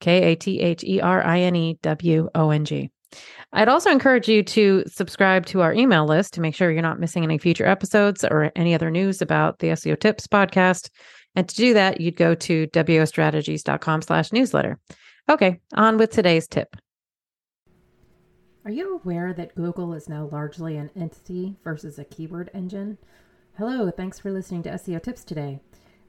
K A T H E R I N E W O N G. I'd also encourage you to subscribe to our email list to make sure you're not missing any future episodes or any other news about the SEO Tips podcast. And to do that, you'd go to wostrategies.com slash newsletter. Okay, on with today's tip. Are you aware that Google is now largely an entity versus a keyword engine? Hello, thanks for listening to SEO Tips today.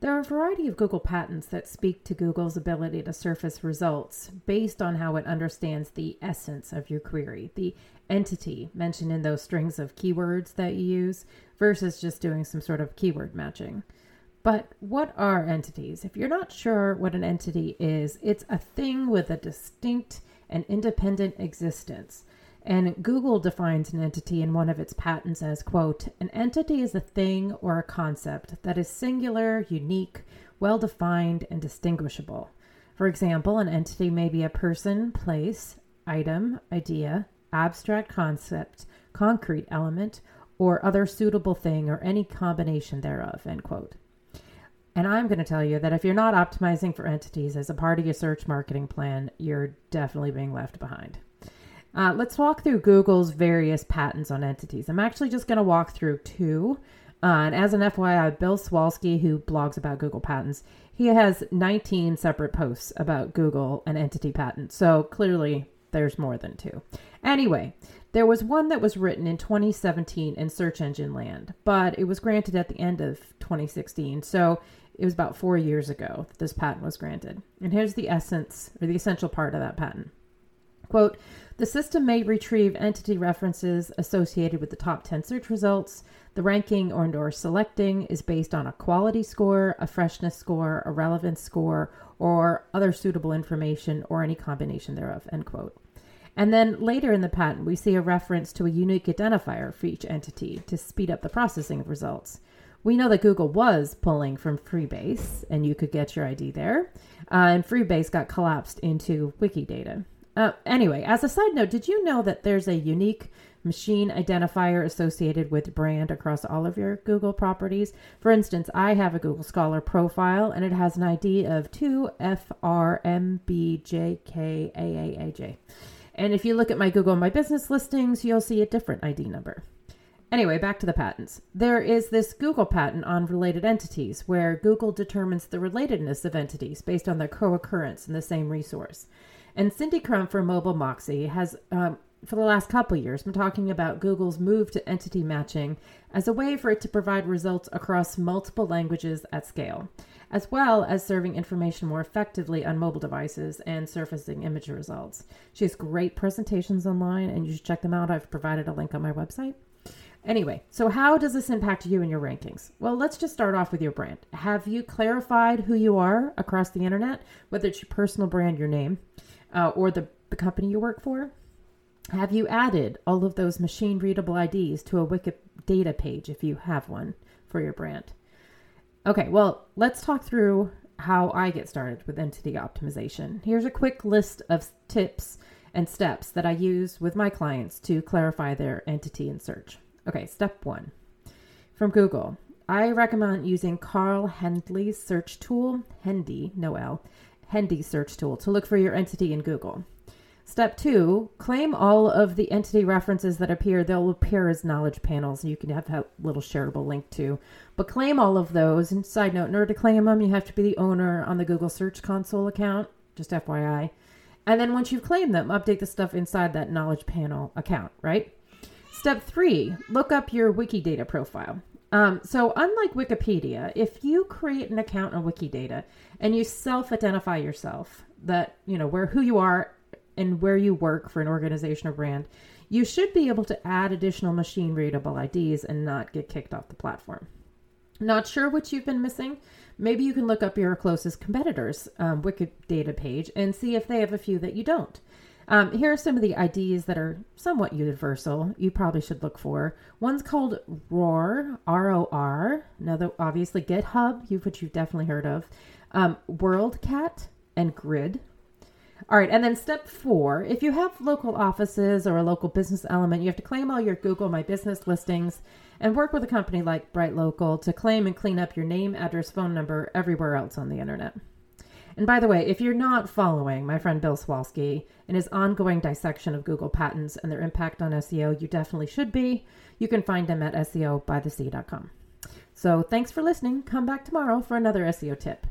There are a variety of Google patents that speak to Google's ability to surface results based on how it understands the essence of your query, the entity mentioned in those strings of keywords that you use, versus just doing some sort of keyword matching. But what are entities? If you're not sure what an entity is, it's a thing with a distinct and independent existence. And Google defines an entity in one of its patents as, quote, an entity is a thing or a concept that is singular, unique, well defined, and distinguishable. For example, an entity may be a person, place, item, idea, abstract concept, concrete element, or other suitable thing or any combination thereof, end quote. And I'm going to tell you that if you're not optimizing for entities as a part of your search marketing plan, you're definitely being left behind. Uh, let's walk through Google's various patents on entities. I'm actually just going to walk through two. Uh, and as an FYI, Bill Slawski, who blogs about Google patents, he has 19 separate posts about Google and entity patents. So clearly, there's more than two. Anyway, there was one that was written in 2017 in search engine land, but it was granted at the end of 2016. So it was about four years ago that this patent was granted. And here's the essence or the essential part of that patent. Quote, the system may retrieve entity references associated with the top 10 search results. The ranking or, or selecting is based on a quality score, a freshness score, a relevance score, or other suitable information or any combination thereof, end quote. And then later in the patent, we see a reference to a unique identifier for each entity to speed up the processing of results. We know that Google was pulling from Freebase, and you could get your ID there. Uh, and Freebase got collapsed into Wikidata. Uh, anyway, as a side note, did you know that there's a unique machine identifier associated with brand across all of your Google properties? For instance, I have a Google Scholar profile and it has an ID of 2FRMBJKAAAJ. And if you look at my Google My Business listings, you'll see a different ID number. Anyway, back to the patents. There is this Google patent on related entities where Google determines the relatedness of entities based on their co occurrence in the same resource. And Cindy Krum from Mobile Moxie has, um, for the last couple years, been talking about Google's move to entity matching as a way for it to provide results across multiple languages at scale, as well as serving information more effectively on mobile devices and surfacing image results. She has great presentations online, and you should check them out. I've provided a link on my website. Anyway, so how does this impact you and your rankings? Well, let's just start off with your brand. Have you clarified who you are across the internet, whether it's your personal brand, your name? Uh, or the, the company you work for? Have you added all of those machine readable IDs to a Wikidata page if you have one for your brand? Okay, well, let's talk through how I get started with entity optimization. Here's a quick list of tips and steps that I use with my clients to clarify their entity in search. Okay, step one from Google. I recommend using Carl Hendley's search tool, Hendy, no L, Hendy search tool to look for your entity in Google. Step two, claim all of the entity references that appear. They'll appear as knowledge panels. You can have that little shareable link too. But claim all of those. And side note, in order to claim them, you have to be the owner on the Google Search Console account. Just FYI. And then once you've claimed them, update the stuff inside that knowledge panel account, right? Step three, look up your Wikidata profile. Um, so, unlike Wikipedia, if you create an account on Wikidata and you self-identify yourself, that you know where who you are and where you work for an organization or brand, you should be able to add additional machine readable IDs and not get kicked off the platform. Not sure what you've been missing, Maybe you can look up your closest competitors' um, Wikidata page and see if they have a few that you don't. Um, here are some of the IDs that are somewhat universal. You probably should look for. One's called Roar, R O R. Another, obviously, GitHub, you which you've definitely heard of. Um, WorldCat and Grid. All right, and then step four if you have local offices or a local business element, you have to claim all your Google My Business listings and work with a company like Bright Local to claim and clean up your name, address, phone number everywhere else on the internet. And by the way, if you're not following my friend Bill Slawski and his ongoing dissection of Google patents and their impact on SEO, you definitely should be. You can find him at SEObythesea.com. So thanks for listening. Come back tomorrow for another SEO tip.